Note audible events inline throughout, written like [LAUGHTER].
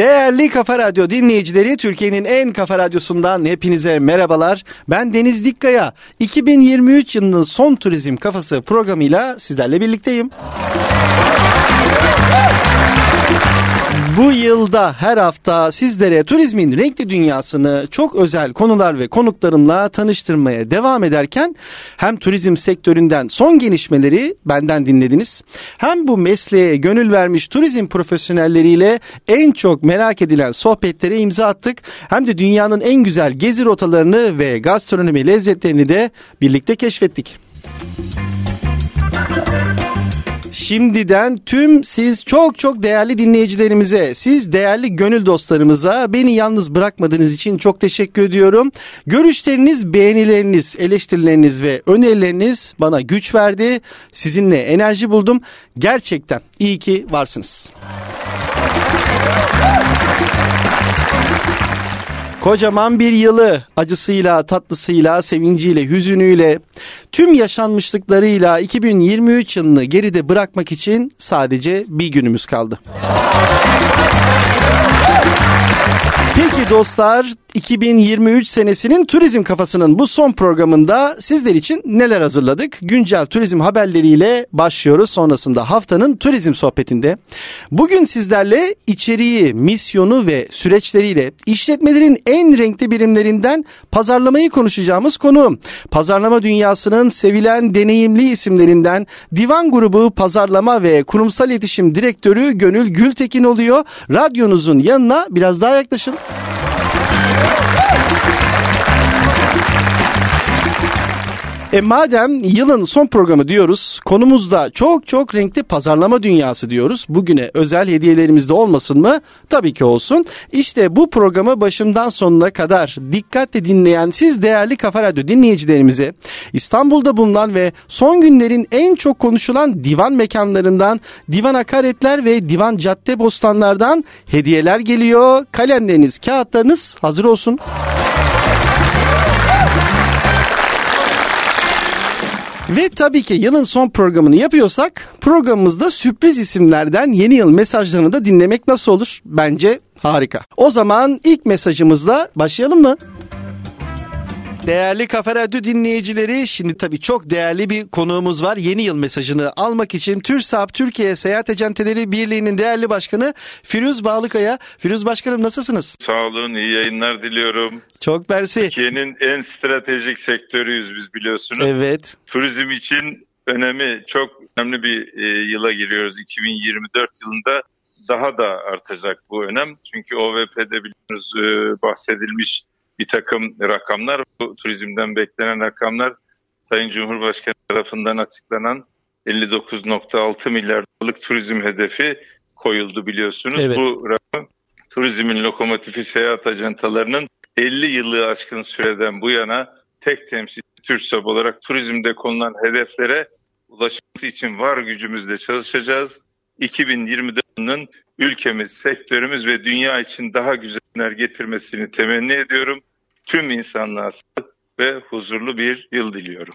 Değerli Kafa Radyo dinleyicileri Türkiye'nin en kafa radyosundan hepinize merhabalar. Ben Deniz Dikkaya. 2023 yılının son turizm kafası programıyla sizlerle birlikteyim. Bu yılda her hafta sizlere turizmin renkli dünyasını çok özel konular ve konuklarımla tanıştırmaya devam ederken hem turizm sektöründen son gelişmeleri benden dinlediniz. Hem bu mesleğe gönül vermiş turizm profesyonelleriyle en çok merak edilen sohbetlere imza attık. Hem de dünyanın en güzel gezi rotalarını ve gastronomi lezzetlerini de birlikte keşfettik. Şimdiden tüm siz çok çok değerli dinleyicilerimize, siz değerli gönül dostlarımıza beni yalnız bırakmadığınız için çok teşekkür ediyorum. Görüşleriniz, beğenileriniz, eleştirileriniz ve önerileriniz bana güç verdi. Sizinle enerji buldum. Gerçekten iyi ki varsınız. Kocaman bir yılı acısıyla, tatlısıyla, sevinciyle, hüzünüyle, tüm yaşanmışlıklarıyla 2023 yılını geride bırakmak için sadece bir günümüz kaldı. Peki dostlar 2023 senesinin turizm kafasının bu son programında sizler için neler hazırladık? Güncel turizm haberleriyle başlıyoruz. Sonrasında haftanın turizm sohbetinde. Bugün sizlerle içeriği, misyonu ve süreçleriyle işletmelerin en renkli birimlerinden pazarlamayı konuşacağımız konu. Pazarlama dünyasının sevilen deneyimli isimlerinden Divan Grubu Pazarlama ve Kurumsal İletişim Direktörü Gönül Gültekin oluyor. Radyonuzun yanına biraz daha yaklaşın. Woo! E madem yılın son programı diyoruz, konumuzda çok çok renkli pazarlama dünyası diyoruz. Bugüne özel hediyelerimiz de olmasın mı? Tabii ki olsun. İşte bu programı başından sonuna kadar dikkatle dinleyen siz değerli Kafa Radyo dinleyicilerimize İstanbul'da bulunan ve son günlerin en çok konuşulan divan mekanlarından, divan akaretler ve divan cadde bostanlardan hediyeler geliyor. Kalemleriniz, kağıtlarınız hazır olsun. Ve tabii ki yılın son programını yapıyorsak programımızda sürpriz isimlerden yeni yıl mesajlarını da dinlemek nasıl olur? Bence harika. O zaman ilk mesajımızla başlayalım mı? Değerli Kafa Radyo dinleyicileri şimdi tabii çok değerli bir konuğumuz var. Yeni yıl mesajını almak için TÜRSAP Türkiye Seyahat Acenteleri Birliği'nin değerli başkanı Firuz Bağlıkaya. Firuz Başkanım nasılsınız? Sağ olun iyi yayınlar diliyorum. Çok mersi. Türkiye'nin en stratejik sektörüyüz biz biliyorsunuz. Evet. Turizm için önemi çok önemli bir e, yıla giriyoruz. 2024 yılında daha da artacak bu önem. Çünkü OVP'de biliyorsunuz e, bahsedilmiş bir takım rakamlar, bu turizmden beklenen rakamlar Sayın Cumhurbaşkanı tarafından açıklanan 59.6 milyar dolarlık turizm hedefi koyuldu biliyorsunuz. Evet. Bu rakam turizmin lokomotifi seyahat ajantalarının 50 yılı aşkın süreden bu yana tek temsil TÜRSAP olarak turizmde konulan hedeflere ulaşması için var gücümüzle çalışacağız. 2024 yılının ülkemiz, sektörümüz ve dünya için daha güzel günler getirmesini temenni ediyorum. Tüm insanlığa sağlık ve huzurlu bir yıl diliyorum.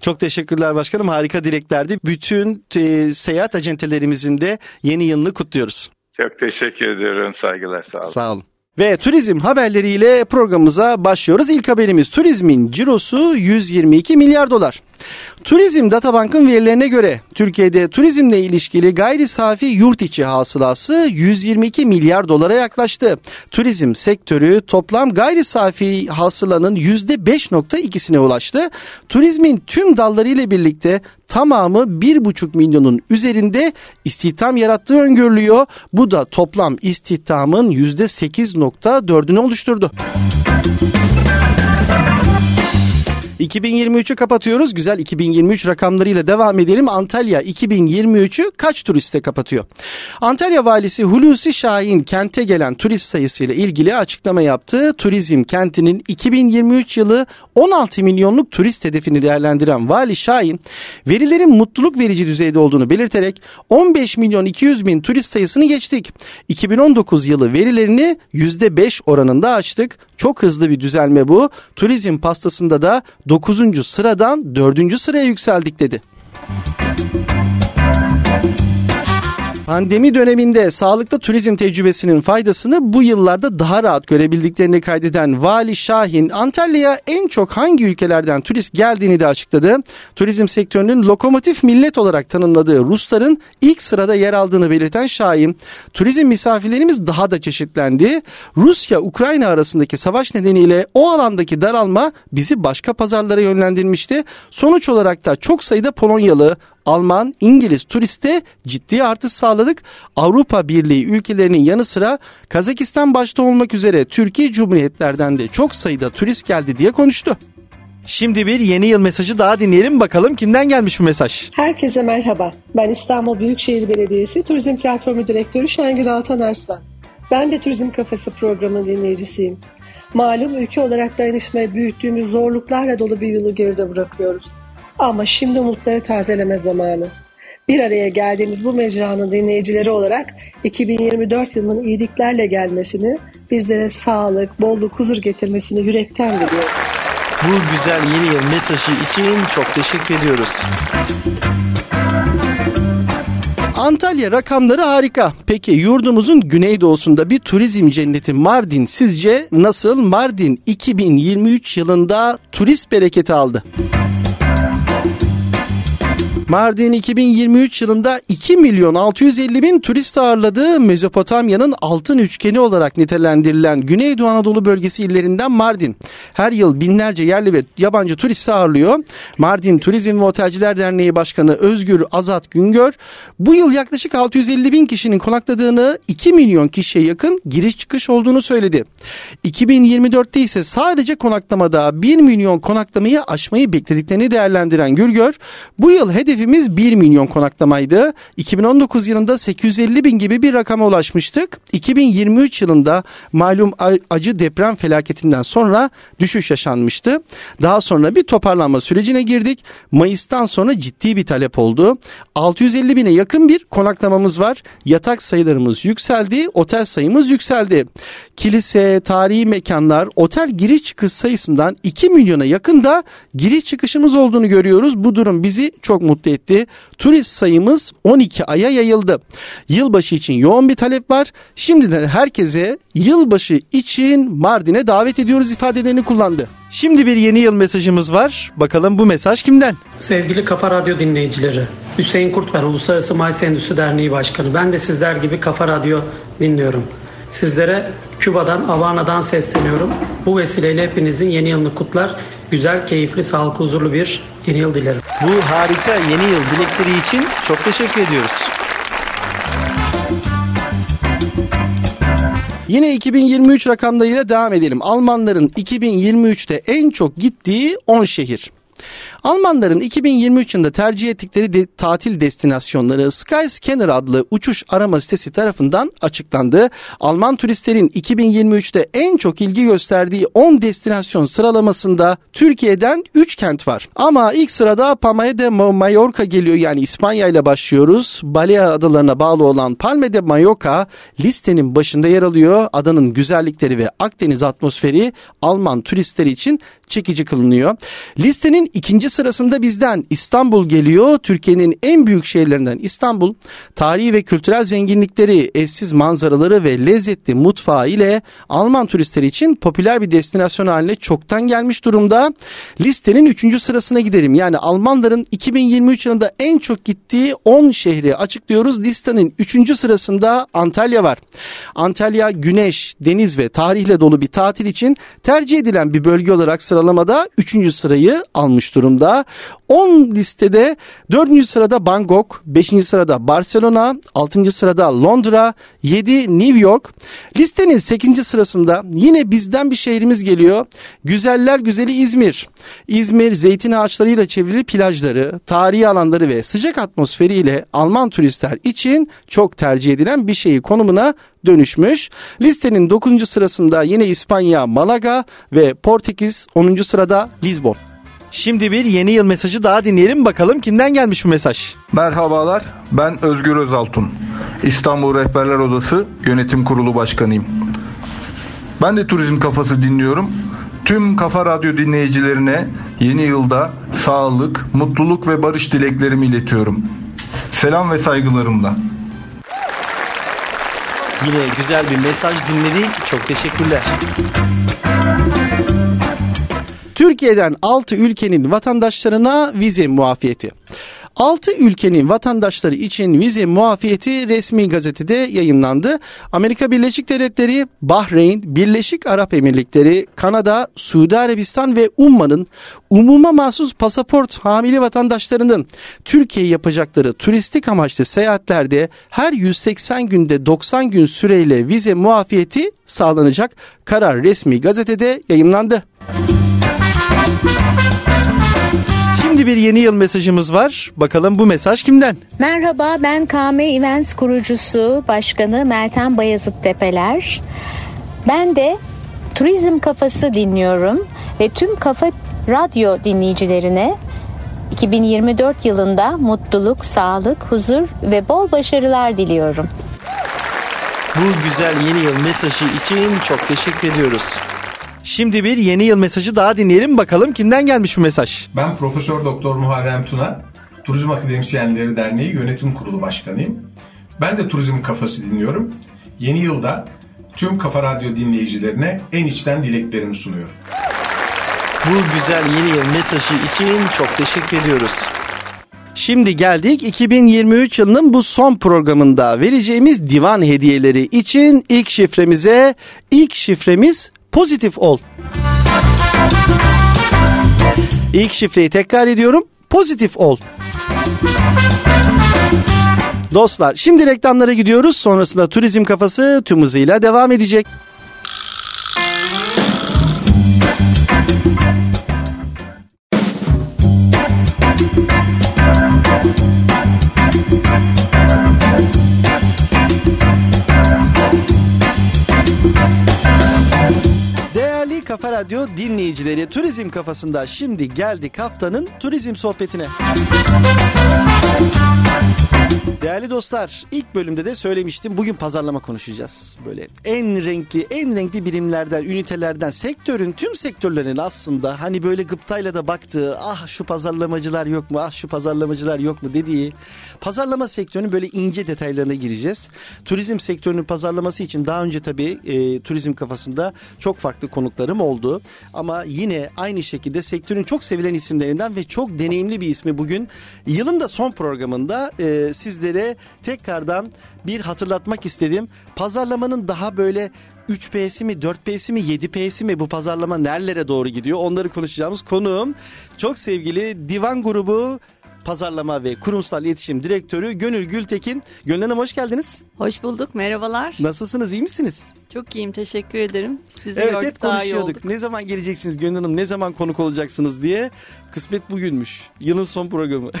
Çok teşekkürler başkanım. Harika dileklerdi. Bütün e, seyahat acentelerimizin de yeni yılını kutluyoruz. Çok teşekkür ediyorum. Saygılar. Sağ olun. Sağ olun. Ve turizm haberleriyle programımıza başlıyoruz. İlk haberimiz turizmin cirosu 122 milyar dolar. Turizm Databank'ın verilerine göre Türkiye'de turizmle ilişkili gayri safi yurt içi hasılası 122 milyar dolara yaklaştı. Turizm sektörü toplam gayri safi hasılanın %5.2'sine ulaştı. Turizmin tüm dallarıyla birlikte tamamı 1,5 milyonun üzerinde istihdam yarattığı öngörülüyor. Bu da toplam istihdamın %8.4'ünü oluşturdu. 2023'ü kapatıyoruz. Güzel 2023 rakamlarıyla devam edelim. Antalya 2023'ü kaç turiste kapatıyor? Antalya valisi Hulusi Şahin kente gelen turist sayısıyla ilgili açıklama yaptı. Turizm kentinin 2023 yılı 16 milyonluk turist hedefini değerlendiren vali Şahin verilerin mutluluk verici düzeyde olduğunu belirterek 15 milyon 200 bin turist sayısını geçtik. 2019 yılı verilerini %5 oranında açtık. Çok hızlı bir düzelme bu. Turizm pastasında da 9. sıradan 4. sıraya yükseldik dedi. Pandemi döneminde sağlıklı turizm tecrübesinin faydasını bu yıllarda daha rahat görebildiklerini kaydeden Vali Şahin, Antalya'ya en çok hangi ülkelerden turist geldiğini de açıkladı. Turizm sektörünün lokomotif millet olarak tanımladığı Rusların ilk sırada yer aldığını belirten Şahin, turizm misafirlerimiz daha da çeşitlendi. Rusya-Ukrayna arasındaki savaş nedeniyle o alandaki daralma bizi başka pazarlara yönlendirmişti. Sonuç olarak da çok sayıda Polonyalı, Alman, İngiliz turiste ciddi artış sağladık. Avrupa Birliği ülkelerinin yanı sıra Kazakistan başta olmak üzere Türkiye Cumhuriyetlerden de çok sayıda turist geldi diye konuştu. Şimdi bir yeni yıl mesajı daha dinleyelim bakalım kimden gelmiş bu mesaj. Herkese merhaba. Ben İstanbul Büyükşehir Belediyesi Turizm Platformu Direktörü Şengül Altan Arslan. Ben de Turizm Kafası programının dinleyicisiyim. Malum ülke olarak dayanışmaya büyüttüğümüz zorluklarla dolu bir yılı geride bırakıyoruz. Ama şimdi umutları tazeleme zamanı. Bir araya geldiğimiz bu mecranın dinleyicileri olarak 2024 yılının iyiliklerle gelmesini, bizlere sağlık, bolluk, huzur getirmesini yürekten diliyorum. Bu güzel yeni yıl mesajı için çok teşekkür ediyoruz. Antalya rakamları harika. Peki yurdumuzun güneydoğusunda bir turizm cenneti Mardin sizce nasıl? Mardin 2023 yılında turist bereketi aldı. Mardin 2023 yılında 2 milyon 650 bin turist ağırladığı Mezopotamya'nın altın üçgeni olarak nitelendirilen Güneydoğu Anadolu bölgesi illerinden Mardin. Her yıl binlerce yerli ve yabancı turist ağırlıyor. Mardin Turizm ve Otelciler Derneği Başkanı Özgür Azat Güngör bu yıl yaklaşık 650 bin kişinin konakladığını 2 milyon kişiye yakın giriş çıkış olduğunu söyledi. 2024'te ise sadece konaklamada 1 milyon konaklamayı aşmayı beklediklerini değerlendiren Gürgör bu yıl hedefi hedefimiz 1 milyon konaklamaydı. 2019 yılında 850 bin gibi bir rakama ulaşmıştık. 2023 yılında malum acı deprem felaketinden sonra düşüş yaşanmıştı. Daha sonra bir toparlanma sürecine girdik. Mayıs'tan sonra ciddi bir talep oldu. 650 bine yakın bir konaklamamız var. Yatak sayılarımız yükseldi, otel sayımız yükseldi. Kilise, tarihi mekanlar, otel giriş çıkış sayısından 2 milyona yakın da giriş çıkışımız olduğunu görüyoruz. Bu durum bizi çok mutlu mutlu etti. Turist sayımız 12 aya yayıldı. Yılbaşı için yoğun bir talep var. Şimdiden herkese yılbaşı için Mardin'e davet ediyoruz ifadelerini kullandı. Şimdi bir yeni yıl mesajımız var. Bakalım bu mesaj kimden? Sevgili Kafa Radyo dinleyicileri. Hüseyin Kurt Uluslararası Mayıs Endüstri Derneği Başkanı. Ben de sizler gibi Kafa Radyo dinliyorum. Sizlere Küba'dan, Havana'dan sesleniyorum. Bu vesileyle hepinizin yeni yılını kutlar. Güzel, keyifli, sağlıklı, huzurlu bir yeni yıl dilerim. Bu harika yeni yıl dilekleri için çok teşekkür ediyoruz. Yine 2023 rakamlarıyla devam edelim. Almanların 2023'te en çok gittiği 10 şehir. Almanların 2023 yılında tercih ettikleri de, tatil destinasyonları Skyscanner adlı uçuş arama sitesi tarafından açıklandı. Alman turistlerin 2023'te en çok ilgi gösterdiği 10 destinasyon sıralamasında Türkiye'den 3 kent var. Ama ilk sırada Palma de Mallorca geliyor yani İspanya ile başlıyoruz. Balear adalarına bağlı olan Palma de Mallorca listenin başında yer alıyor. Adanın güzellikleri ve Akdeniz atmosferi Alman turistleri için çekici kılınıyor. Listenin ikinci sırasında bizden İstanbul geliyor. Türkiye'nin en büyük şehirlerinden İstanbul. Tarihi ve kültürel zenginlikleri, eşsiz manzaraları ve lezzetli mutfağı ile Alman turistleri için popüler bir destinasyon haline çoktan gelmiş durumda. Listenin üçüncü sırasına gidelim. Yani Almanların 2023 yılında en çok gittiği 10 şehri açıklıyoruz. Listenin üçüncü sırasında Antalya var. Antalya güneş, deniz ve tarihle dolu bir tatil için tercih edilen bir bölge olarak sıralamada 3. sırayı almış durumda. 10 listede 4. sırada Bangkok, 5. sırada Barcelona, 6. sırada Londra, 7 New York. Listenin 8. sırasında yine bizden bir şehrimiz geliyor. Güzeller güzeli İzmir. İzmir zeytin ağaçlarıyla çevrili plajları, tarihi alanları ve sıcak atmosferiyle Alman turistler için çok tercih edilen bir şehir konumuna dönüşmüş. Listenin 9. sırasında yine İspanya, Malaga ve Portekiz 10. sırada Lisbon. Şimdi bir yeni yıl mesajı daha dinleyelim bakalım kimden gelmiş bu mesaj. Merhabalar ben Özgür Özaltun. İstanbul Rehberler Odası Yönetim Kurulu Başkanıyım. Ben de turizm kafası dinliyorum. Tüm Kafa Radyo dinleyicilerine yeni yılda sağlık, mutluluk ve barış dileklerimi iletiyorum. Selam ve saygılarımla. Yine güzel bir mesaj dinledik. Çok teşekkürler. Türkiye'den 6 ülkenin vatandaşlarına vize muafiyeti. 6 ülkenin vatandaşları için vize muafiyeti resmi gazetede yayınlandı. Amerika Birleşik Devletleri, Bahreyn, Birleşik Arap Emirlikleri, Kanada, Suudi Arabistan ve Umman'ın umuma mahsus pasaport hamile vatandaşlarının Türkiye yapacakları turistik amaçlı seyahatlerde her 180 günde 90 gün süreyle vize muafiyeti sağlanacak. Karar resmi gazetede yayınlandı. Şimdi bir yeni yıl mesajımız var. Bakalım bu mesaj kimden? Merhaba ben KM Events kurucusu başkanı Meltem Bayazıt Tepeler. Ben de Turizm Kafası dinliyorum ve tüm Kafa Radyo dinleyicilerine 2024 yılında mutluluk, sağlık, huzur ve bol başarılar diliyorum. Bu güzel yeni yıl mesajı için çok teşekkür ediyoruz. Şimdi bir yeni yıl mesajı daha dinleyelim bakalım kimden gelmiş bu mesaj. Ben Profesör Doktor Muharrem Tuna, Turizm Akademisyenleri Derneği Yönetim Kurulu Başkanıyım. Ben de Turizm Kafası dinliyorum. Yeni yılda tüm Kafa Radyo dinleyicilerine en içten dileklerimi sunuyorum. Bu güzel yeni yıl mesajı için çok teşekkür ediyoruz. Şimdi geldik 2023 yılının bu son programında vereceğimiz divan hediyeleri için ilk şifremize. İlk şifremiz pozitif ol. İlk şifreyi tekrar ediyorum. Pozitif ol. Dostlar şimdi reklamlara gidiyoruz. Sonrasında turizm kafası tüm hızıyla devam edecek. Kafa Radyo dinleyicileri turizm kafasında şimdi geldik haftanın turizm sohbetine. Değerli dostlar ilk bölümde de söylemiştim bugün pazarlama konuşacağız. Böyle en renkli en renkli birimlerden ünitelerden sektörün tüm sektörlerin aslında hani böyle gıptayla da baktığı ah şu pazarlamacılar yok mu ah şu pazarlamacılar yok mu dediği pazarlama sektörünün böyle ince detaylarına gireceğiz. Turizm sektörünün pazarlaması için daha önce tabii e, turizm kafasında çok farklı konuklarım oldu. Ama yine aynı şekilde sektörün çok sevilen isimlerinden ve çok deneyimli bir ismi bugün yılın da son programında e, sizlere tekrardan bir hatırlatmak istedim. Pazarlamanın daha böyle 3P'si mi 4P'si mi 7P'si mi bu pazarlama nerelere doğru gidiyor onları konuşacağımız konuğum çok sevgili Divan Grubu Pazarlama ve Kurumsal İletişim Direktörü Gönül Gültekin. Gönül Hanım hoş geldiniz. Hoş bulduk, merhabalar. Nasılsınız, iyi misiniz? Çok iyiyim, teşekkür ederim. Sizi evet hep konuşuyorduk. Ne zaman geleceksiniz Gönül Hanım, ne zaman konuk olacaksınız diye. Kısmet bugünmüş. Yılın son programı. [LAUGHS]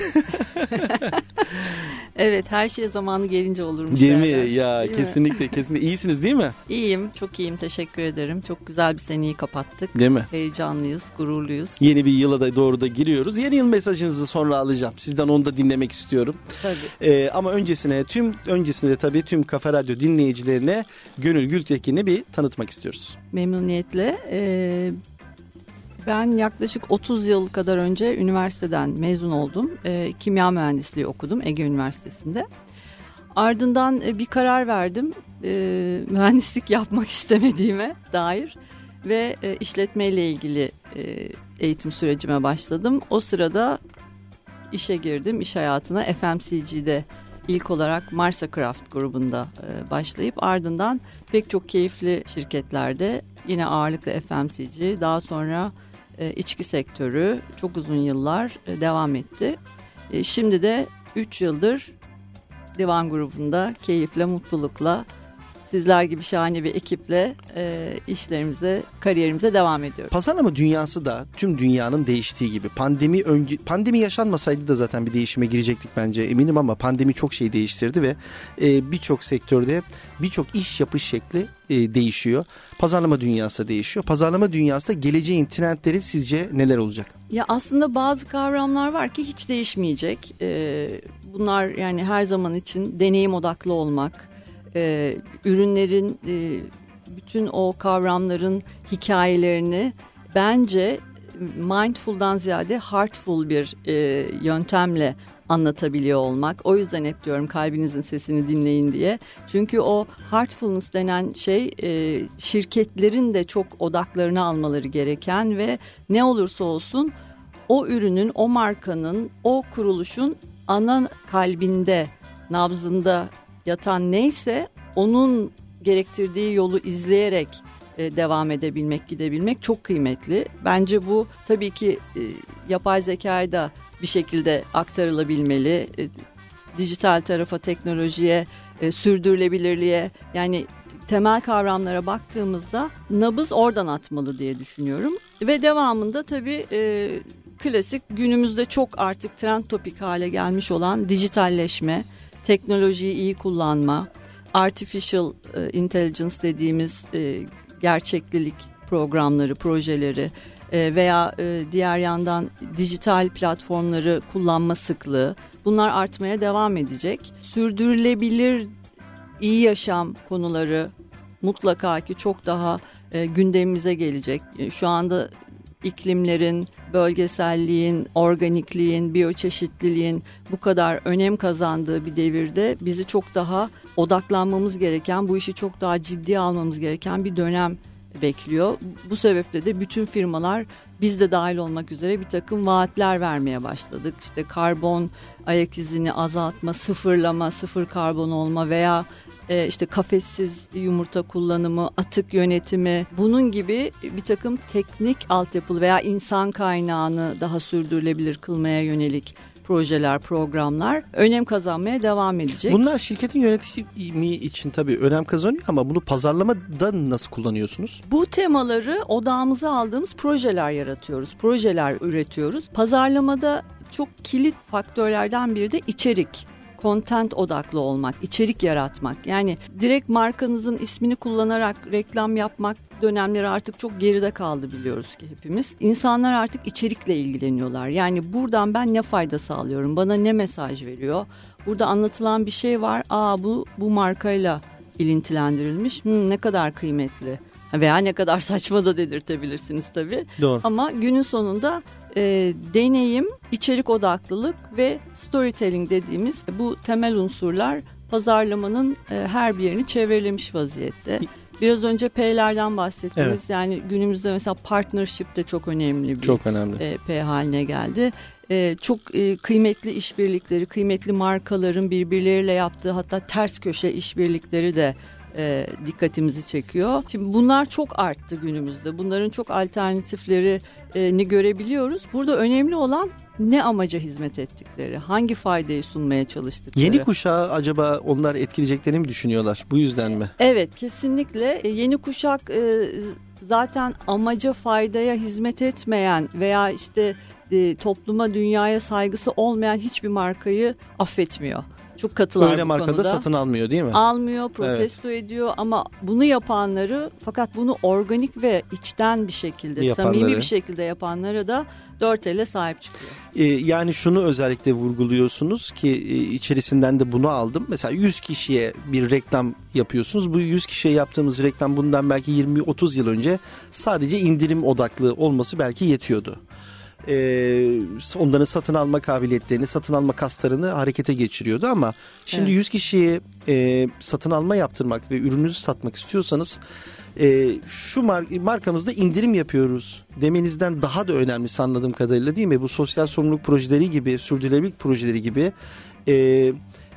Evet, her şey zamanı gelince olurmuş. Değil mi? derler. Ya Değil mi? kesinlikle kesinlikle. İyisiniz değil mi? İyiyim, çok iyiyim, teşekkür ederim. Çok güzel bir seneyi kapattık. Değil mi? Heyecanlıyız, gururluyuz. Yeni bir yıla da doğru da giriyoruz. Yeni yıl mesajınızı sonra alacağım. Sizden onu da dinlemek istiyorum. Tabii. Ee, ama öncesine tüm öncesinde tabii tüm Kafa Radyo dinleyicilerine Gönül Gültekin'i bir tanıtmak istiyoruz. Memnuniyetle. Ee, ben yaklaşık 30 yıl kadar önce üniversiteden mezun oldum. Ee, kimya mühendisliği okudum Ege Üniversitesi'nde. Ardından e, bir karar verdim e, mühendislik yapmak [LAUGHS] istemediğime dair ve e, işletmeyle ilgili e, eğitim sürecime başladım. O sırada işe girdim, iş hayatına FMCG'de ilk olarak Marsa Craft grubunda e, başlayıp ardından pek çok keyifli şirketlerde yine ağırlıklı FMCG daha sonra e, içki sektörü çok uzun yıllar e, devam etti. Şimdi de 3 yıldır Divan grubunda keyifle, mutlulukla sizler gibi şahane bir ekiple e, işlerimize, kariyerimize devam ediyoruz. Pazarlama dünyası da tüm dünyanın değiştiği gibi pandemi önce pandemi yaşanmasaydı da zaten bir değişime girecektik bence eminim ama pandemi çok şey değiştirdi ve e, birçok sektörde birçok iş yapış şekli e, değişiyor. Pazarlama dünyası değişiyor. Pazarlama dünyası da geleceğin trendleri sizce neler olacak? Ya aslında bazı kavramlar var ki hiç değişmeyecek. Ee, bunlar yani her zaman için deneyim odaklı olmak, e, ürünlerin e, bütün o kavramların hikayelerini bence mindful'dan ziyade heartful bir e, yöntemle anlatabiliyor olmak. O yüzden hep diyorum kalbinizin sesini dinleyin diye. Çünkü o heartfulness denen şey e, şirketlerin de çok odaklarını almaları gereken ve ne olursa olsun o ürünün, o markanın, o kuruluşun ana kalbinde, nabzında yatan neyse onun gerektirdiği yolu izleyerek e, devam edebilmek, gidebilmek çok kıymetli. Bence bu tabii ki e, yapay zekayı da bir şekilde aktarılabilmeli. E, dijital tarafa, teknolojiye, sürdürülebilirliğe yani temel kavramlara baktığımızda nabız oradan atmalı diye düşünüyorum. Ve devamında tabii klasik günümüzde çok artık trend topik hale gelmiş olan dijitalleşme, teknolojiyi iyi kullanma, artificial e, intelligence dediğimiz e, gerçeklilik programları, projeleri e, veya diğer yandan dijital platformları kullanma sıklığı bunlar artmaya devam edecek. Sürdürülebilir iyi yaşam konuları mutlaka ki çok daha gündemimize gelecek. Şu anda iklimlerin, bölgeselliğin, organikliğin, biyoçeşitliliğin bu kadar önem kazandığı bir devirde bizi çok daha odaklanmamız gereken, bu işi çok daha ciddi almamız gereken bir dönem bekliyor. Bu sebeple de bütün firmalar biz de dahil olmak üzere bir takım vaatler vermeye başladık. İşte karbon ayak izini azaltma, sıfırlama, sıfır karbon olma veya e, işte kafessiz yumurta kullanımı, atık yönetimi bunun gibi bir takım teknik altyapılı veya insan kaynağını daha sürdürülebilir kılmaya yönelik projeler, programlar önem kazanmaya devam edecek. Bunlar şirketin yönetimi için tabii önem kazanıyor ama bunu pazarlamada nasıl kullanıyorsunuz? Bu temaları odağımıza aldığımız projeler yaratıyoruz, projeler üretiyoruz. Pazarlamada çok kilit faktörlerden biri de içerik content odaklı olmak, içerik yaratmak. Yani direkt markanızın ismini kullanarak reklam yapmak dönemleri artık çok geride kaldı biliyoruz ki hepimiz. İnsanlar artık içerikle ilgileniyorlar. Yani buradan ben ne fayda sağlıyorum? Bana ne mesaj veriyor? Burada anlatılan bir şey var. Aa bu bu markayla ilintilendirilmiş. Hmm, ne kadar kıymetli veya ne kadar [LAUGHS] saçma da dedirtebilirsiniz tabii. Doğru. Ama günün sonunda e, deneyim, içerik odaklılık ve storytelling dediğimiz bu temel unsurlar pazarlamanın e, her bir yerini çevrelemiş vaziyette. Biraz önce P'lerden bahsettiniz. Evet. Yani günümüzde mesela partnership de çok önemli bir çok önemli. E, P haline geldi. E, çok e, kıymetli işbirlikleri, kıymetli markaların birbirleriyle yaptığı hatta ters köşe işbirlikleri de e, dikkatimizi çekiyor. Şimdi bunlar çok arttı günümüzde. Bunların çok alternatiflerini görebiliyoruz. Burada önemli olan ne amaca hizmet ettikleri, hangi faydayı sunmaya çalıştıkları. Yeni kuşağı acaba onlar etkileyeceklerini mi düşünüyorlar? Bu yüzden mi? Evet kesinlikle. E, yeni kuşak e, zaten amaca faydaya hizmet etmeyen veya işte e, topluma dünyaya saygısı olmayan hiçbir markayı affetmiyor çok katılar Öyle markada konuda. satın almıyor değil mi? Almıyor, protesto evet. ediyor ama bunu yapanları fakat bunu organik ve içten bir şekilde, yapanları. samimi bir şekilde yapanlara da dört elle sahip çıkıyor. Ee, yani şunu özellikle vurguluyorsunuz ki e, içerisinden de bunu aldım. Mesela 100 kişiye bir reklam yapıyorsunuz. Bu 100 kişiye yaptığımız reklam bundan belki 20-30 yıl önce sadece indirim odaklı olması belki yetiyordu e, onların satın alma kabiliyetlerini, satın alma kaslarını harekete geçiriyordu ama şimdi evet. 100 kişiye e, satın alma yaptırmak ve ürününüzü satmak istiyorsanız e, şu mar- markamızda indirim yapıyoruz demenizden daha da önemlisi anladığım kadarıyla değil mi? Bu sosyal sorumluluk projeleri gibi, sürdürülebilirlik projeleri gibi, e,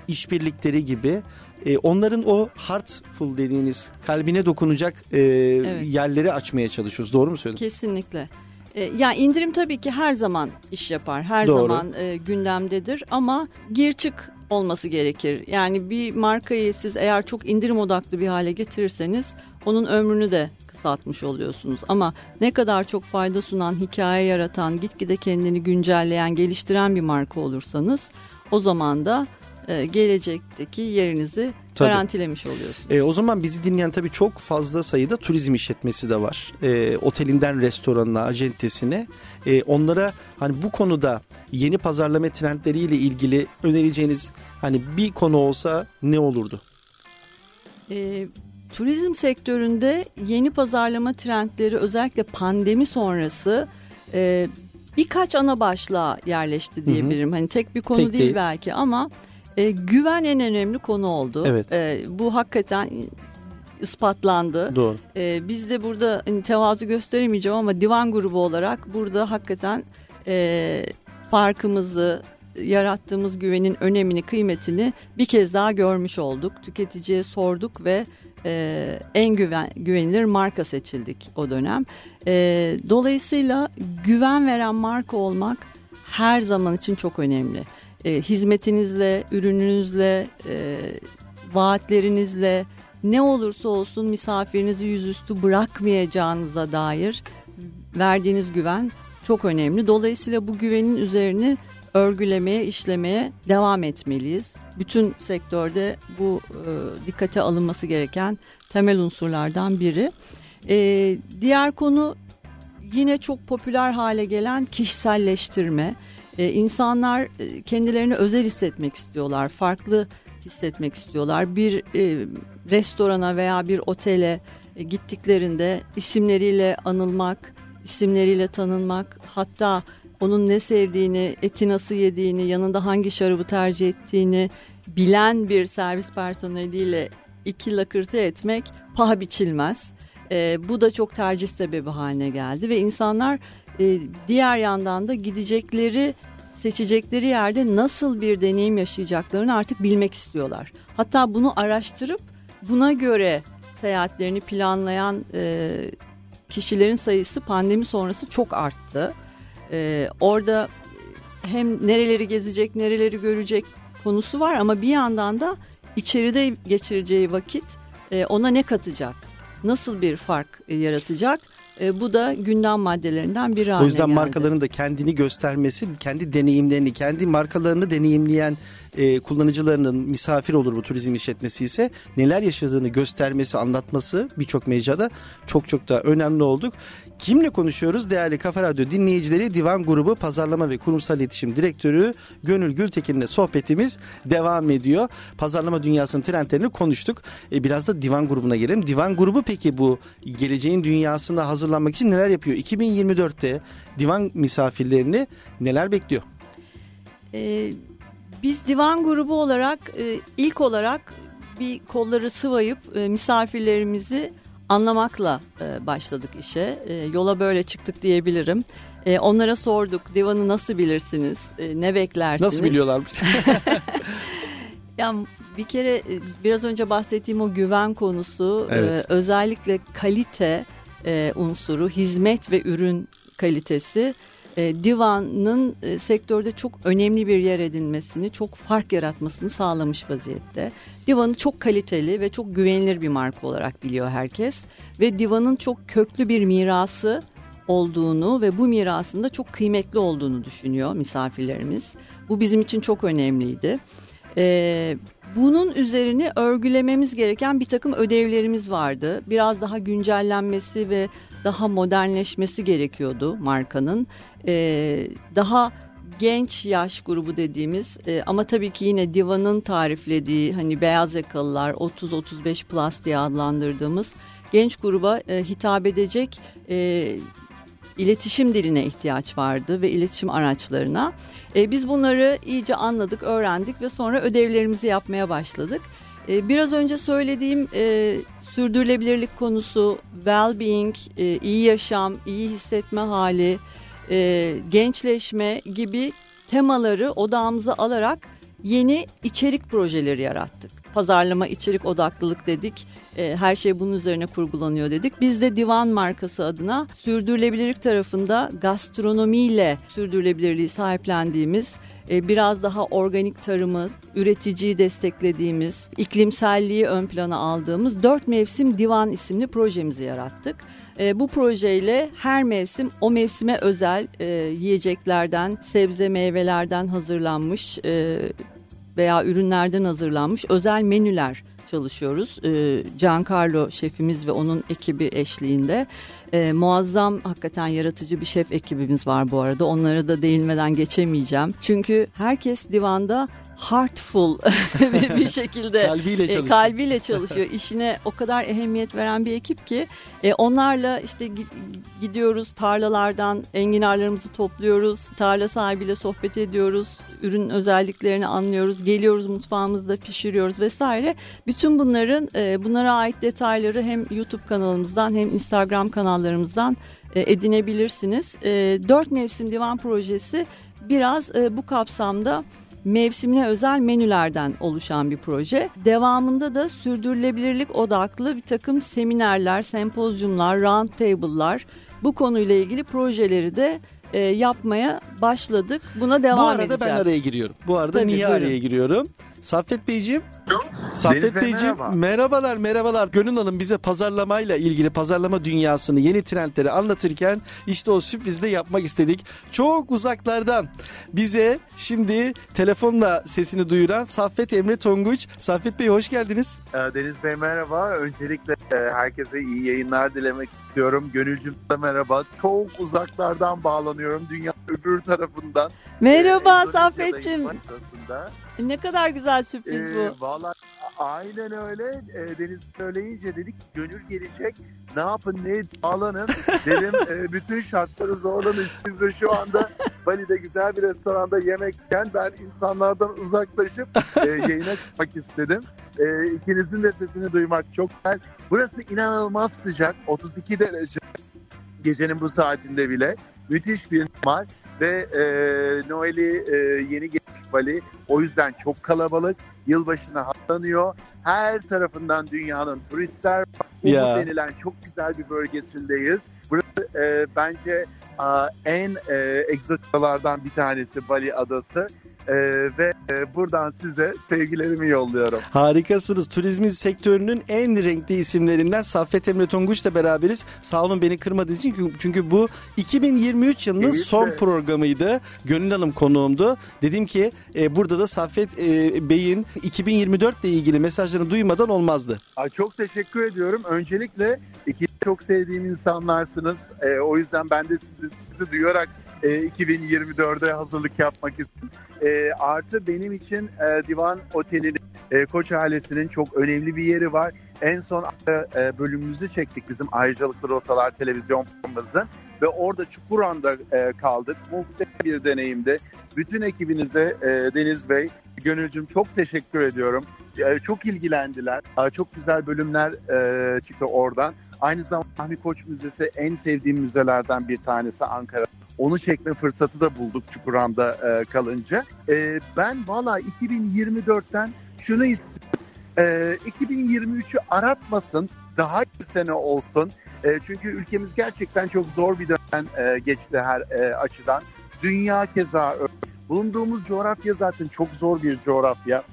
işbirlikleri gibi e, onların o heartful dediğiniz kalbine dokunacak e, evet. yerleri açmaya çalışıyoruz. Doğru mu söyledim? Kesinlikle. E, ya indirim tabii ki her zaman iş yapar. Her Doğru. zaman e, gündemdedir ama gir çık olması gerekir. Yani bir markayı siz eğer çok indirim odaklı bir hale getirirseniz onun ömrünü de kısaltmış oluyorsunuz. Ama ne kadar çok fayda sunan, hikaye yaratan, gitgide kendini güncelleyen, geliştiren bir marka olursanız o zaman da e, gelecekteki yerinizi tabii. garantilemiş oluyorsunuz. E, o zaman bizi dinleyen tabii çok fazla sayıda turizm işletmesi de var. E, otelinden restoranına, acentesine. E, onlara hani bu konuda yeni pazarlama trendleriyle ilgili önereceğiniz hani bir konu olsa ne olurdu? E, turizm sektöründe yeni pazarlama trendleri özellikle pandemi sonrası e, birkaç ana başlığa yerleşti diyebilirim. Hani tek bir konu Tek değil, değil. belki ama e, güven en önemli konu oldu. Evet. E, bu hakikaten ispatlandı. Doğru. E, biz de burada hani, tevazu gösteremeyeceğim ama divan grubu olarak burada hakikaten e, farkımızı yarattığımız güvenin önemini, kıymetini bir kez daha görmüş olduk. Tüketiciye sorduk ve e, en güven, güvenilir marka seçildik o dönem. E, dolayısıyla güven veren marka olmak her zaman için çok önemli. E, hizmetinizle, ürününüzle, e, vaatlerinizle ne olursa olsun misafirinizi yüzüstü bırakmayacağınıza dair verdiğiniz güven çok önemli. Dolayısıyla bu güvenin üzerini örgülemeye, işlemeye devam etmeliyiz. Bütün sektörde bu e, dikkate alınması gereken temel unsurlardan biri. E, diğer konu yine çok popüler hale gelen kişiselleştirme. E, insanlar e, kendilerini özel hissetmek istiyorlar, farklı hissetmek istiyorlar. Bir e, restorana veya bir otele e, gittiklerinde isimleriyle anılmak, isimleriyle tanınmak, hatta onun ne sevdiğini, eti nasıl yediğini, yanında hangi şarabı tercih ettiğini bilen bir servis personeliyle iki lakırtı etmek paha biçilmez. E, bu da çok tercih sebebi haline geldi ve insanlar e, diğer yandan da gidecekleri seçecekleri yerde nasıl bir deneyim yaşayacaklarını artık bilmek istiyorlar. Hatta bunu araştırıp buna göre seyahatlerini planlayan e, kişilerin sayısı pandemi sonrası çok arttı. E, orada hem nereleri gezecek, nereleri görecek konusu var ama bir yandan da içeride geçireceği vakit e, ona ne katacak? Nasıl bir fark e, yaratacak? E, bu da gündem maddelerinden biri haline O yüzden geldi. markaların da kendini göstermesi, kendi deneyimlerini, kendi markalarını deneyimleyen e, kullanıcılarının misafir olur bu turizm işletmesi ise neler yaşadığını göstermesi, anlatması birçok mecrada çok çok da önemli olduk. Kimle konuşuyoruz? Değerli Kafa Radyo dinleyicileri Divan Grubu Pazarlama ve Kurumsal İletişim Direktörü Gönül Gültekin'le sohbetimiz devam ediyor. Pazarlama dünyasının trendlerini konuştuk. E, biraz da Divan Grubu'na gelelim. Divan Grubu peki bu geleceğin dünyasına hazırlanmak için neler yapıyor? 2024'te divan misafirlerini neler bekliyor? Ee, biz divan grubu olarak e, ilk olarak bir kolları sıvayıp e, misafirlerimizi anlamakla e, başladık işe. E, yola böyle çıktık diyebilirim. E, onlara sorduk divanı nasıl bilirsiniz, e, ne beklersiniz? Nasıl biliyorlarmış? [LAUGHS] [LAUGHS] Ya bir kere biraz önce bahsettiğim o güven konusu Evet. e, özellikle kalite e, unsuru, hizmet ve ürün kalitesi e, divanın e, sektörde çok önemli bir yer edinmesini, çok fark yaratmasını sağlamış vaziyette. Divanı çok kaliteli ve çok güvenilir bir marka olarak biliyor herkes ve divanın çok köklü bir mirası olduğunu ve bu mirasın da çok kıymetli olduğunu düşünüyor misafirlerimiz. Bu bizim için çok önemliydi. Ee, bunun üzerini örgülememiz gereken bir takım ödevlerimiz vardı. Biraz daha güncellenmesi ve daha modernleşmesi gerekiyordu markanın. Ee, daha genç yaş grubu dediğimiz e, ama tabii ki yine divanın tariflediği hani beyaz yakalılar 30-35 plus diye adlandırdığımız genç gruba e, hitap edecek e, iletişim diline ihtiyaç vardı ve iletişim araçlarına. E, biz bunları iyice anladık, öğrendik ve sonra ödevlerimizi yapmaya başladık. E, biraz önce söylediğim e, sürdürülebilirlik konusu, well-being, e, iyi yaşam, iyi hissetme hali, e, gençleşme gibi temaları odağımıza alarak yeni içerik projeleri yarattık. Pazarlama içerik odaklılık dedik. E, her şey bunun üzerine kurgulanıyor dedik. Biz de Divan markası adına sürdürülebilirlik tarafında gastronomiyle sürdürülebilirliği sahiplendiğimiz e, biraz daha organik tarımı, üreticiyi desteklediğimiz, iklimselliği ön plana aldığımız dört mevsim divan isimli projemizi yarattık. E, bu projeyle her mevsim o mevsime özel e, yiyeceklerden, sebze meyvelerden hazırlanmış veya ürünlerden hazırlanmış özel menüler çalışıyoruz. E, Giancarlo şefimiz ve onun ekibi eşliğinde. E, muazzam hakikaten yaratıcı bir şef ekibimiz var bu arada. Onlara da değinmeden geçemeyeceğim. Çünkü herkes divanda heartful [LAUGHS] bir şekilde kalbiyle e, çalışıyor. kalbiyle çalışıyor. [LAUGHS] İşine o kadar ehemmiyet veren bir ekip ki e, onlarla işte gidiyoruz tarlalardan enginarlarımızı topluyoruz. Tarla sahibiyle sohbet ediyoruz. Ürün özelliklerini anlıyoruz. Geliyoruz mutfağımızda pişiriyoruz vesaire. Bütün bunların e, bunlara ait detayları hem YouTube kanalımızdan hem Instagram kanallarımızdan e, edinebilirsiniz. E, Dört Mevsim Divan Projesi biraz e, bu kapsamda mevsimine özel menülerden oluşan bir proje. Devamında da sürdürülebilirlik odaklı bir takım seminerler, sempozyumlar, round table'lar bu konuyla ilgili projeleri de e, yapmaya başladık. Buna devam Bu arada edeceğiz. ben araya giriyorum. Bu arada Tabii, niye buyurun. araya giriyorum? Saffet Beyciğim. Saffet Deniz Bey, Beyciğim merhaba. merhabalar merhabalar. Gönül Hanım bize pazarlamayla ilgili pazarlama dünyasını yeni trendleri anlatırken işte o sürprizi de yapmak istedik. Çok uzaklardan bize şimdi telefonla sesini duyuran Saffet Emre Tonguç. Saffet Bey hoş geldiniz. Ee, Deniz Bey merhaba. Öncelikle e, herkese iyi yayınlar dilemek istiyorum. Gönülcüm de merhaba. Çok uzaklardan bağlanıyorum. Dünya öbür tarafından. Merhaba Ee, Saffet'cim. [LAUGHS] Ne kadar güzel sürpriz Ee, bu. Valla aynen öyle. Ee, Deniz söyleyince dedik gönül gelecek. Ne yapın ne bağlanın. [LAUGHS] Dedim e, bütün şartları zorlanın. Siz de şu anda Bali'de güzel bir restoranda yemekken ben insanlardan uzaklaşıp e, [LAUGHS] yayına çıkmak istedim. E, ikinizin de sesini duymak çok güzel. Burası inanılmaz sıcak. 32 derece gecenin bu saatinde bile. Müthiş bir var ve e, Noel'i e, yeni geçtik Bali. O yüzden çok kalabalık. Yılbaşına hazırlanıyor. Her tarafından dünyanın turistler var. Ya. denilen çok güzel bir bölgesindeyiz. Burası e, bence a, en e, egzotiklardan bir tanesi Bali adası. E, ve e, buradan size sevgilerimi yolluyorum. Harikasınız. Turizmin sektörünün en renkli isimlerinden Saffet Emre Tonguç'la beraberiz. Sağ olun beni kırmadığınız için. Çünkü- bu 2023 yılının Keyifli. son programıydı. Gönül Hanım konuğumdu. Dedim ki e, burada da Saffet e, Bey'in 2024 ile ilgili mesajlarını duymadan olmazdı. Aa, Çok teşekkür ediyorum. Öncelikle iki çok sevdiğim insanlarsınız. Ee, o yüzden ben de sizi, sizi duyarak e, 2024'e hazırlık yapmak istedim. Ee, artı benim için e, Divan Oteli'nin, e, Koç ailesinin çok önemli bir yeri var. En son e, bölümümüzü çektik bizim Ayrıcalıklı Rotalar televizyon programımızın. Ve orada Çukuran'da e, kaldık. Muhteşem bir deneyimdi. Bütün ekibinize e, Deniz Bey, Gönülcüm çok teşekkür ediyorum. E, çok ilgilendiler. E, Çok güzel bölümler e, çıktı oradan. Aynı zamanda Fahmi Koç Müzesi en sevdiğim müzelerden bir tanesi Ankara. Onu çekme fırsatı da bulduk Çukuran'da e, kalınca. E, ben valla 2024'ten şunu istiyorum. E, 2023'ü aratmasın, daha bir sene olsun. E, çünkü ülkemiz gerçekten çok zor bir dönem e, geçti her e, açıdan. Dünya keza. Bulunduğumuz coğrafya zaten çok zor bir coğrafya.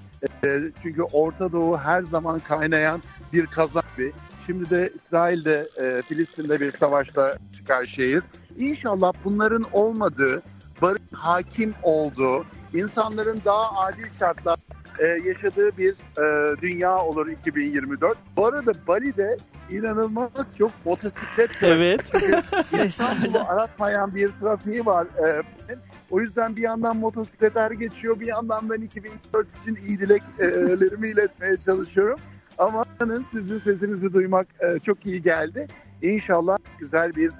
E, çünkü Orta Doğu her zaman kaynayan bir kazan bir. Şimdi de İsrail'de, e, Filistin'de bir savaşla karşıyayız. İnşallah bunların olmadığı, barış hakim olduğu, insanların daha adil şartlar e, yaşadığı bir e, dünya olur 2024. Bu arada Bali'de inanılmaz çok motosiklet Evet. [LAUGHS] İstanbul'u aratmayan bir trafiği var. E, o yüzden bir yandan motosikletler geçiyor, bir yandan ben 2024 için iyi dileklerimi iletmeye çalışıyorum. Ama sizin sesinizi duymak e, çok iyi geldi. İnşallah güzel bir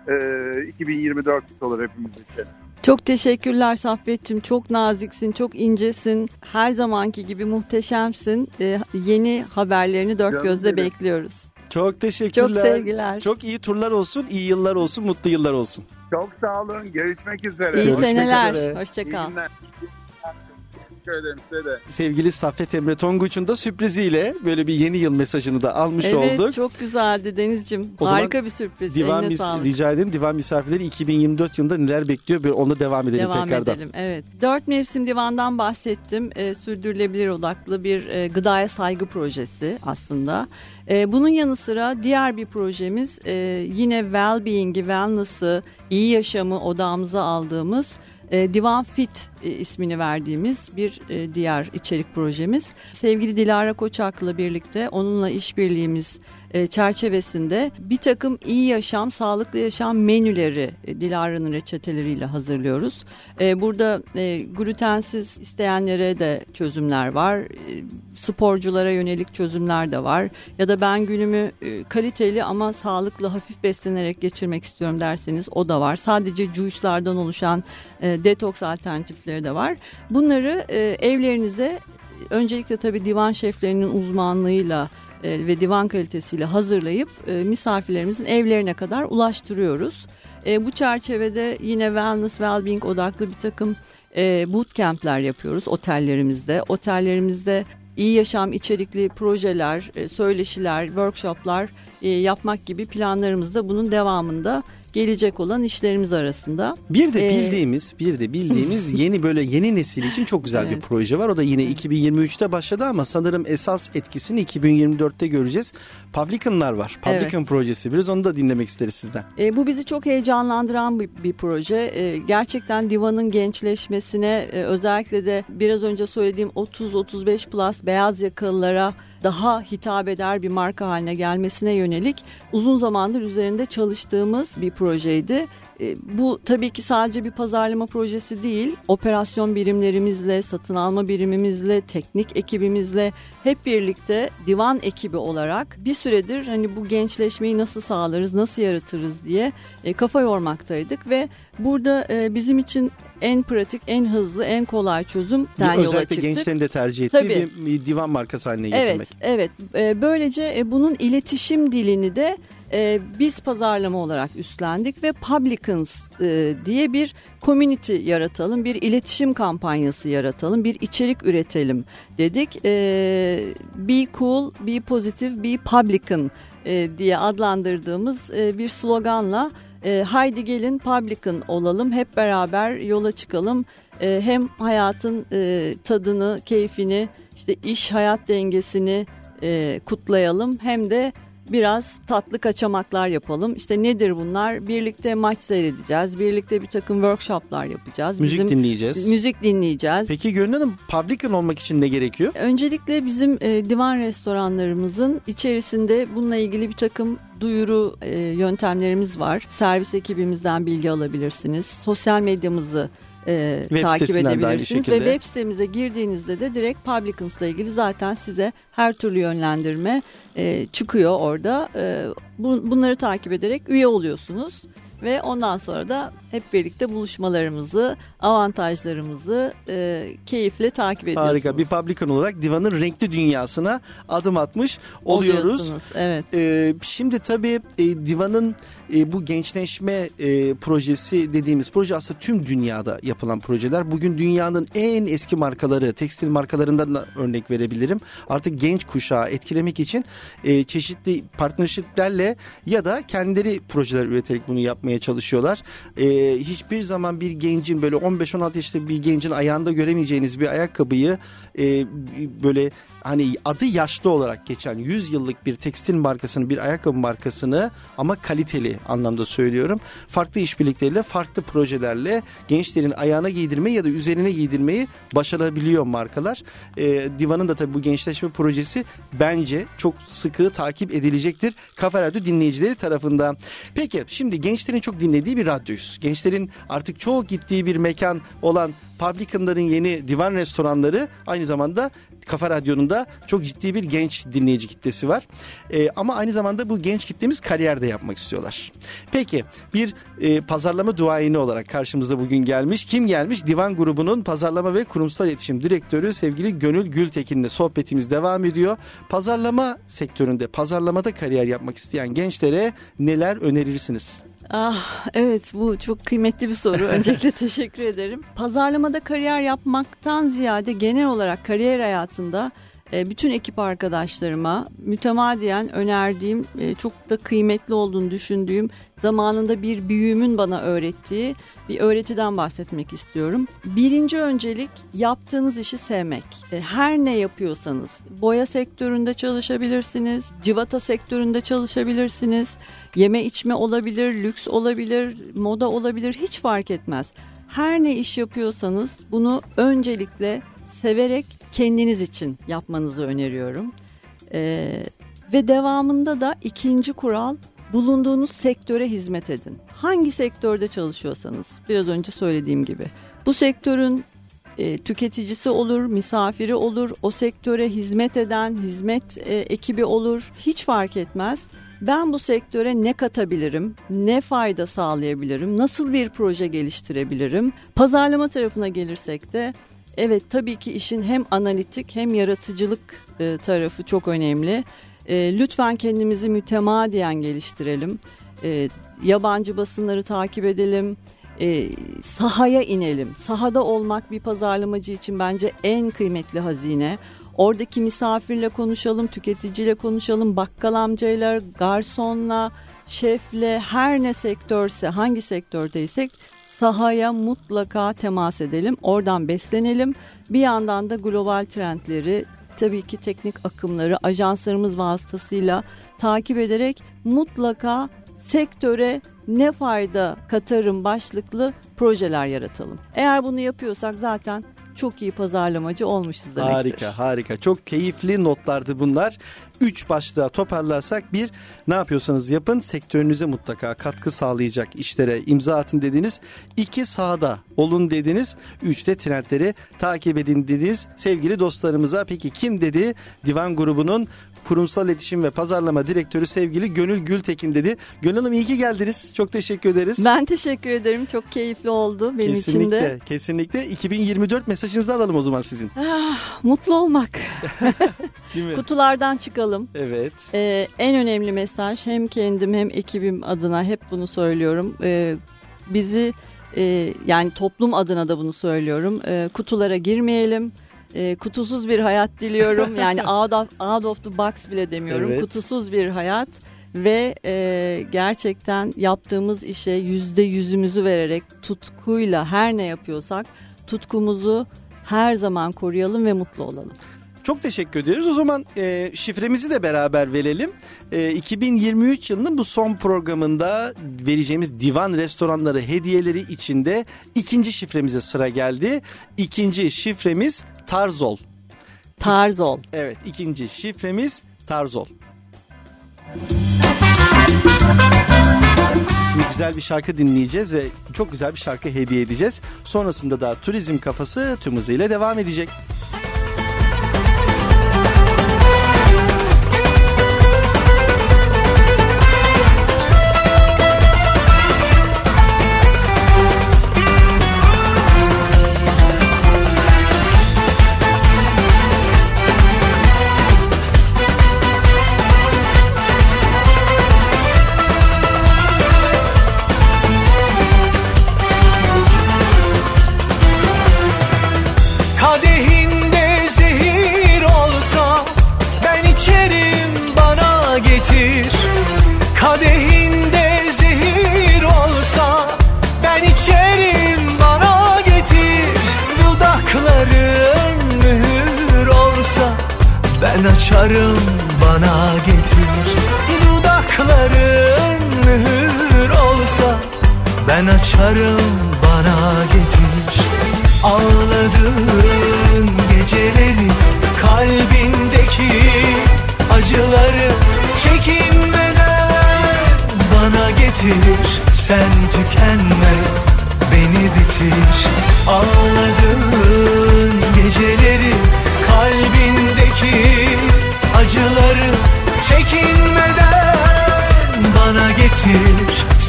e, 2024 olur hepimiz için. Çok teşekkürler Saffet'cim. Çok naziksin, çok incesin. Her zamanki gibi muhteşemsin. Ee, yeni haberlerini dört Canım gözle benim. bekliyoruz. Çok teşekkürler. Çok sevgiler. Çok iyi turlar olsun, iyi yıllar olsun, mutlu yıllar olsun. Çok sağ olun. Görüşmek üzere. İyi Görüşmek seneler. üzere. İyi Hoşçakal. günler. Teşekkür ederim size de. Sevgili Saffet Emre Tonguç'un da sürpriziyle böyle bir yeni yıl mesajını da almış Evet olduk. çok güzeldi. O zaman Harika bir sürpriz. Divan mis- sağlık. rica ederim. Divan misafirleri 2024 yılında neler bekliyor? Bir onunla devam edelim Devam tekrardan. edelim. Evet. Dört mevsim divandan bahsettim. Ee, sürdürülebilir odaklı bir e, gıdaya saygı projesi aslında. E, bunun yanı sıra diğer bir projemiz e, yine well-being'i, wellness'ı, iyi yaşamı odağımıza aldığımız e, Divan Fit e, ismini verdiğimiz bir e, diğer içerik projemiz. Sevgili Dilara Koçak'la birlikte onunla işbirliğimiz e, çerçevesinde bir takım iyi yaşam, sağlıklı yaşam menüleri Dilara'nın reçeteleriyle hazırlıyoruz. Burada glutensiz isteyenlere de çözümler var. Sporculara yönelik çözümler de var. Ya da ben günümü kaliteli ama sağlıklı, hafif beslenerek geçirmek istiyorum derseniz o da var. Sadece juice'lardan oluşan detoks alternatifleri de var. Bunları e, evlerinize öncelikle tabii divan şeflerinin uzmanlığıyla e, ve divan kalitesiyle hazırlayıp e, misafirlerimizin evlerine kadar ulaştırıyoruz. E, bu çerçevede yine wellness, well-being odaklı bir takım e, bootcamp'ler yapıyoruz otellerimizde. Otellerimizde iyi yaşam içerikli projeler, e, söyleşiler, workshoplar e, yapmak gibi planlarımız da bunun devamında gelecek olan işlerimiz arasında. Bir de ee, bildiğimiz, bir de bildiğimiz [LAUGHS] yeni böyle yeni nesil için çok güzel evet. bir proje var. O da yine 2023'te başladı ama sanırım esas etkisini 2024'te göreceğiz. Publican'lar var. Publican evet. projesi. Biraz onu da dinlemek isteriz sizden. E, bu bizi çok heyecanlandıran bir, bir proje. E, gerçekten divanın gençleşmesine e, özellikle de biraz önce söylediğim 30-35 plus beyaz yakalılara daha hitap eder bir marka haline gelmesine yönelik uzun zamandır üzerinde çalıştığımız bir projeydi. E, bu tabii ki sadece bir pazarlama projesi değil. Operasyon birimlerimizle, satın alma birimimizle, teknik ekibimizle hep birlikte divan ekibi olarak bir süredir hani bu gençleşmeyi nasıl sağlarız, nasıl yaratırız diye e, kafa yormaktaydık ve burada e, bizim için en pratik, en hızlı, en kolay çözüm yola çıktık. Özellikle gençlerin de tercih ettiği Tabii. bir divan markası haline getirmek. Evet, evet. Böylece bunun iletişim dilini de e, biz pazarlama olarak üstlendik ve Publicans e, diye bir community yaratalım, bir iletişim kampanyası yaratalım, bir içerik üretelim dedik. E, be cool, be positive, be publican e, diye adlandırdığımız e, bir sloganla e, haydi gelin publican olalım, hep beraber yola çıkalım. E, hem hayatın e, tadını, keyfini, işte iş hayat dengesini e, kutlayalım hem de biraz tatlı kaçamaklar yapalım. İşte nedir bunlar? Birlikte maç seyredeceğiz. Birlikte bir takım workshoplar yapacağız. Müzik bizim, dinleyeceğiz. Müzik dinleyeceğiz. Peki Gönül Hanım publican olmak için ne gerekiyor? Öncelikle bizim e, divan restoranlarımızın içerisinde bununla ilgili bir takım duyuru e, yöntemlerimiz var. Servis ekibimizden bilgi alabilirsiniz. Sosyal medyamızı e, web takip edebilirsiniz. Ve web sitemize girdiğinizde de direkt Publicans ile ilgili zaten size her türlü yönlendirme e, çıkıyor orada. E, bu, bunları takip ederek üye oluyorsunuz ve ondan sonra da hep birlikte buluşmalarımızı, avantajlarımızı e, keyifle takip ediyorsunuz. Harika. Bir publican olarak divanın renkli dünyasına adım atmış oluyoruz. Evet. E, şimdi tabii e, divanın e, bu gençleşme e, projesi dediğimiz proje aslında tüm dünyada yapılan projeler. Bugün dünyanın en eski markaları, tekstil markalarından da örnek verebilirim. Artık genç kuşağı etkilemek için e, çeşitli partnershiplerle ya da kendileri projeler üreterek bunu yapmaya çalışıyorlar. E, hiçbir zaman bir gencin böyle 15-16 yaşında bir gencin ayağında göremeyeceğiniz bir ayakkabıyı e, böyle hani adı yaşlı olarak geçen 100 yıllık bir tekstil markasını, bir ayakkabı markasını ama kaliteli anlamda söylüyorum. Farklı işbirlikleriyle, farklı projelerle gençlerin ayağına giydirmeyi ya da üzerine giydirmeyi başarabiliyor markalar. E, Divan'ın da tabii bu gençleşme projesi bence çok sıkı takip edilecektir. Kafa Radyo dinleyicileri tarafından. Peki şimdi gençlerin çok dinlediği bir radyoyuz. Gençlerin artık çok gittiği bir mekan olan Publican'ların yeni divan restoranları aynı zamanda Kafa Radyo'nun da çok ciddi bir genç dinleyici kitlesi var. E, ama aynı zamanda bu genç kitlemiz kariyerde yapmak istiyorlar. Peki bir e, pazarlama duayeni olarak karşımıza bugün gelmiş. Kim gelmiş? Divan grubunun pazarlama ve kurumsal iletişim direktörü sevgili Gönül Gültekin'le sohbetimiz devam ediyor. Pazarlama sektöründe, pazarlamada kariyer yapmak isteyen gençlere neler önerirsiniz? Ah evet bu çok kıymetli bir soru. [LAUGHS] Öncelikle teşekkür ederim. Pazarlamada kariyer yapmaktan ziyade genel olarak kariyer hayatında bütün ekip arkadaşlarıma mütemadiyen önerdiğim, e, çok da kıymetli olduğunu düşündüğüm, zamanında bir büyüğümün bana öğrettiği bir öğretiden bahsetmek istiyorum. Birinci öncelik yaptığınız işi sevmek. E, her ne yapıyorsanız, boya sektöründe çalışabilirsiniz, civata sektöründe çalışabilirsiniz, yeme içme olabilir, lüks olabilir, moda olabilir hiç fark etmez. Her ne iş yapıyorsanız bunu öncelikle severek kendiniz için yapmanızı öneriyorum. Ee, Ve devamında da ikinci kural bulunduğunuz sektöre hizmet edin. Hangi sektörde çalışıyorsanız biraz önce söylediğim gibi. Bu sektörün e, tüketicisi olur, misafiri olur, o sektöre hizmet eden hizmet e, ekibi olur. Hiç fark etmez. Ben bu sektöre ne katabilirim, ne fayda sağlayabilirim, nasıl bir proje geliştirebilirim? Pazarlama tarafına gelirsek de evet tabii ki işin hem analitik hem yaratıcılık e, tarafı çok önemli. E, lütfen kendimizi mütemadiyen geliştirelim. E, yabancı basınları takip edelim. E, sahaya inelim. Sahada olmak bir pazarlamacı için bence en kıymetli hazine. Oradaki misafirle konuşalım, tüketiciyle konuşalım, bakkal amcayla, garsonla, şefle, her ne sektörse, hangi sektördeysek sahaya mutlaka temas edelim. Oradan beslenelim. Bir yandan da global trendleri, tabii ki teknik akımları ajanslarımız vasıtasıyla takip ederek mutlaka sektöre ne fayda katarım başlıklı projeler yaratalım. Eğer bunu yapıyorsak zaten çok iyi pazarlamacı olmuşuz demektir. Harika harika çok keyifli notlardı bunlar. Üç başlığa toparlarsak bir ne yapıyorsanız yapın sektörünüze mutlaka katkı sağlayacak işlere imza atın dediniz. İki sahada olun dediniz. Üçte trendleri takip edin dediniz. Sevgili dostlarımıza peki kim dedi? Divan grubunun Kurumsal İletişim ve Pazarlama Direktörü sevgili Gönül Gültekin dedi. Gönül Hanım iyi ki geldiniz. Çok teşekkür ederiz. Ben teşekkür ederim. Çok keyifli oldu benim kesinlikle, için de. Kesinlikle. 2024 mesajınızı alalım o zaman sizin. Ah, mutlu olmak. [LAUGHS] Değil mi? Kutulardan çıkalım. Evet. Ee, en önemli mesaj hem kendim hem ekibim adına hep bunu söylüyorum. Ee, bizi e, yani toplum adına da bunu söylüyorum. Ee, kutulara girmeyelim. Ee, kutusuz bir hayat diliyorum. [LAUGHS] Yani out of, out of the box bile demiyorum. Evet. Kutusuz bir hayat ve e, gerçekten yaptığımız işe yüzde yüzümüzü vererek tutkuyla her ne yapıyorsak tutkumuzu her zaman koruyalım ve mutlu olalım. Çok teşekkür ediyoruz. O zaman e, şifremizi de beraber verelim. E, 2023 yılının bu son programında vereceğimiz divan restoranları hediyeleri içinde ikinci şifremize sıra geldi. İkinci şifremiz Tarzol. Tarzol. Evet ikinci şifremiz Tarzol. Şimdi güzel bir şarkı dinleyeceğiz ve çok güzel bir şarkı hediye edeceğiz. Sonrasında da turizm kafası tüm hızıyla devam edecek.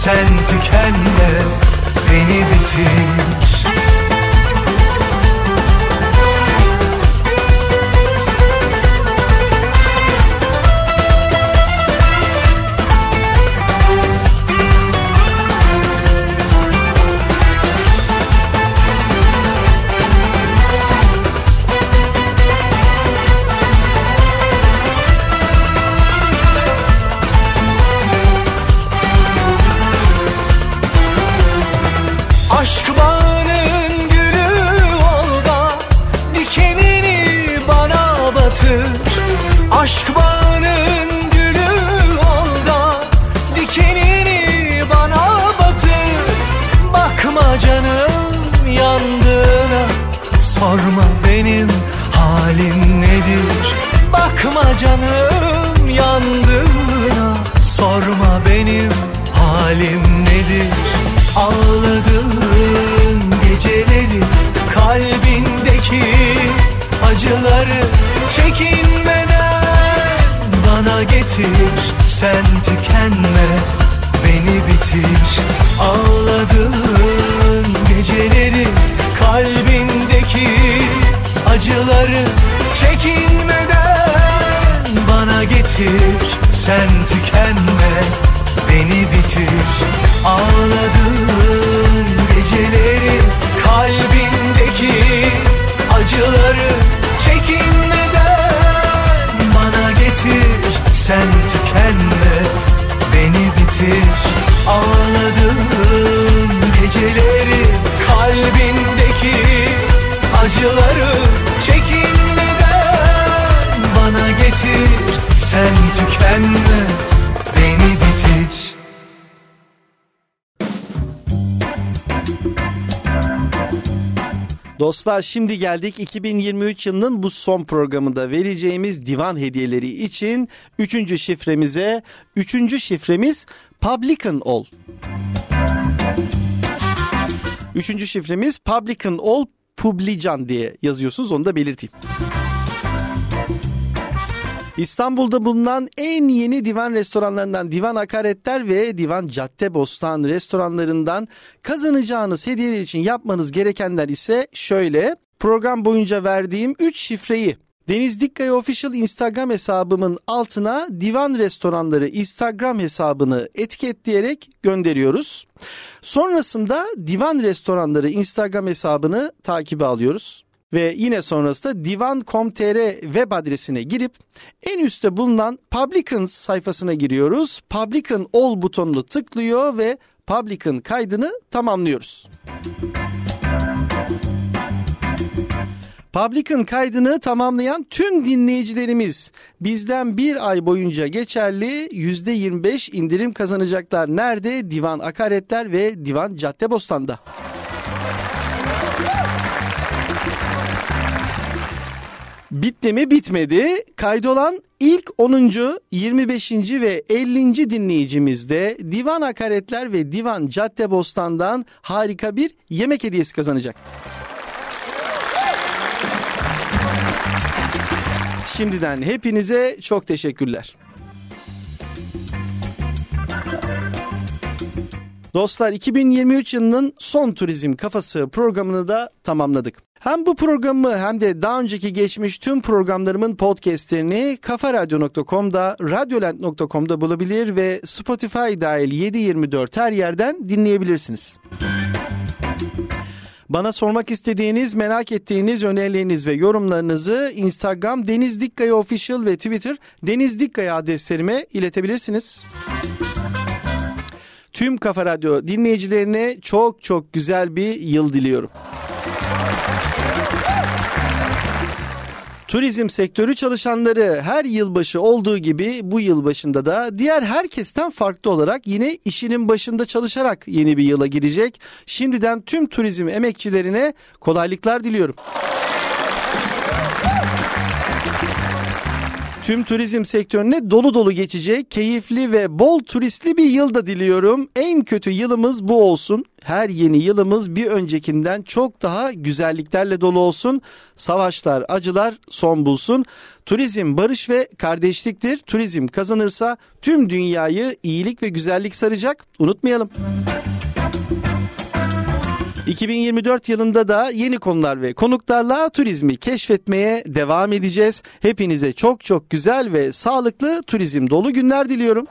Sen tükenme beni bitir getir Sen tükenme beni bitir. Ağladığın geceleri kalbindeki acıları çekinmeden bana getir. Sen tükenme beni bitir. Ağladığın geceleri kalbindeki acıları çekinmeden Sen tükenme beni bitir. Ağladığın geceleri kalbindeki acıları çekinmeden bana getir. Sen tükenme beni bitir Dostlar şimdi geldik 2023 yılının bu son programında vereceğimiz divan hediyeleri için 3. şifremize. 3. şifremiz Publican ol. 3. şifremiz Publican ol Publican diye yazıyorsunuz onu da belirteyim. İstanbul'da bulunan en yeni divan restoranlarından Divan Akaretler ve Divan Caddebostan restoranlarından kazanacağınız hediyeler için yapmanız gerekenler ise şöyle. Program boyunca verdiğim 3 şifreyi Deniz Dikkaya Official Instagram hesabımın altına Divan Restoranları Instagram hesabını etiketleyerek gönderiyoruz. Sonrasında Divan Restoranları Instagram hesabını takibe alıyoruz. Ve yine sonrasında divan.com.tr web adresine girip en üstte bulunan Publicans sayfasına giriyoruz. Publican All butonunu tıklıyor ve Publican kaydını tamamlıyoruz. Publican kaydını tamamlayan tüm dinleyicilerimiz bizden bir ay boyunca geçerli %25 indirim kazanacaklar. Nerede? Divan Akaretler ve Divan Caddebostan'da. Bitti mi? Bitmedi. Kaydolan ilk 10. 25. ve 50. dinleyicimiz de Divan Akaretler ve Divan Caddebostan'dan harika bir yemek hediyesi kazanacak. Şimdiden hepinize çok teşekkürler. Dostlar 2023 yılının son turizm kafası programını da tamamladık. Hem bu programı hem de daha önceki geçmiş tüm programlarımın podcastlerini kafaradyo.com'da, radyolent.com'da bulabilir ve Spotify dahil 724 her yerden dinleyebilirsiniz. Bana sormak istediğiniz, merak ettiğiniz önerileriniz ve yorumlarınızı Instagram Deniz Dikkaya Official ve Twitter Deniz Dikkaya adreslerime iletebilirsiniz. Tüm Kafa Radyo dinleyicilerine çok çok güzel bir yıl diliyorum. Turizm sektörü çalışanları her yılbaşı olduğu gibi bu yılbaşında da diğer herkesten farklı olarak yine işinin başında çalışarak yeni bir yıla girecek. Şimdiden tüm turizm emekçilerine kolaylıklar diliyorum. Tüm turizm sektörüne dolu dolu geçecek, keyifli ve bol turistli bir yıl da diliyorum. En kötü yılımız bu olsun. Her yeni yılımız bir öncekinden çok daha güzelliklerle dolu olsun. Savaşlar, acılar son bulsun. Turizm barış ve kardeşliktir. Turizm kazanırsa tüm dünyayı iyilik ve güzellik saracak. Unutmayalım. 2024 yılında da yeni konular ve konuklarla turizmi keşfetmeye devam edeceğiz. Hepinize çok çok güzel ve sağlıklı turizm dolu günler diliyorum.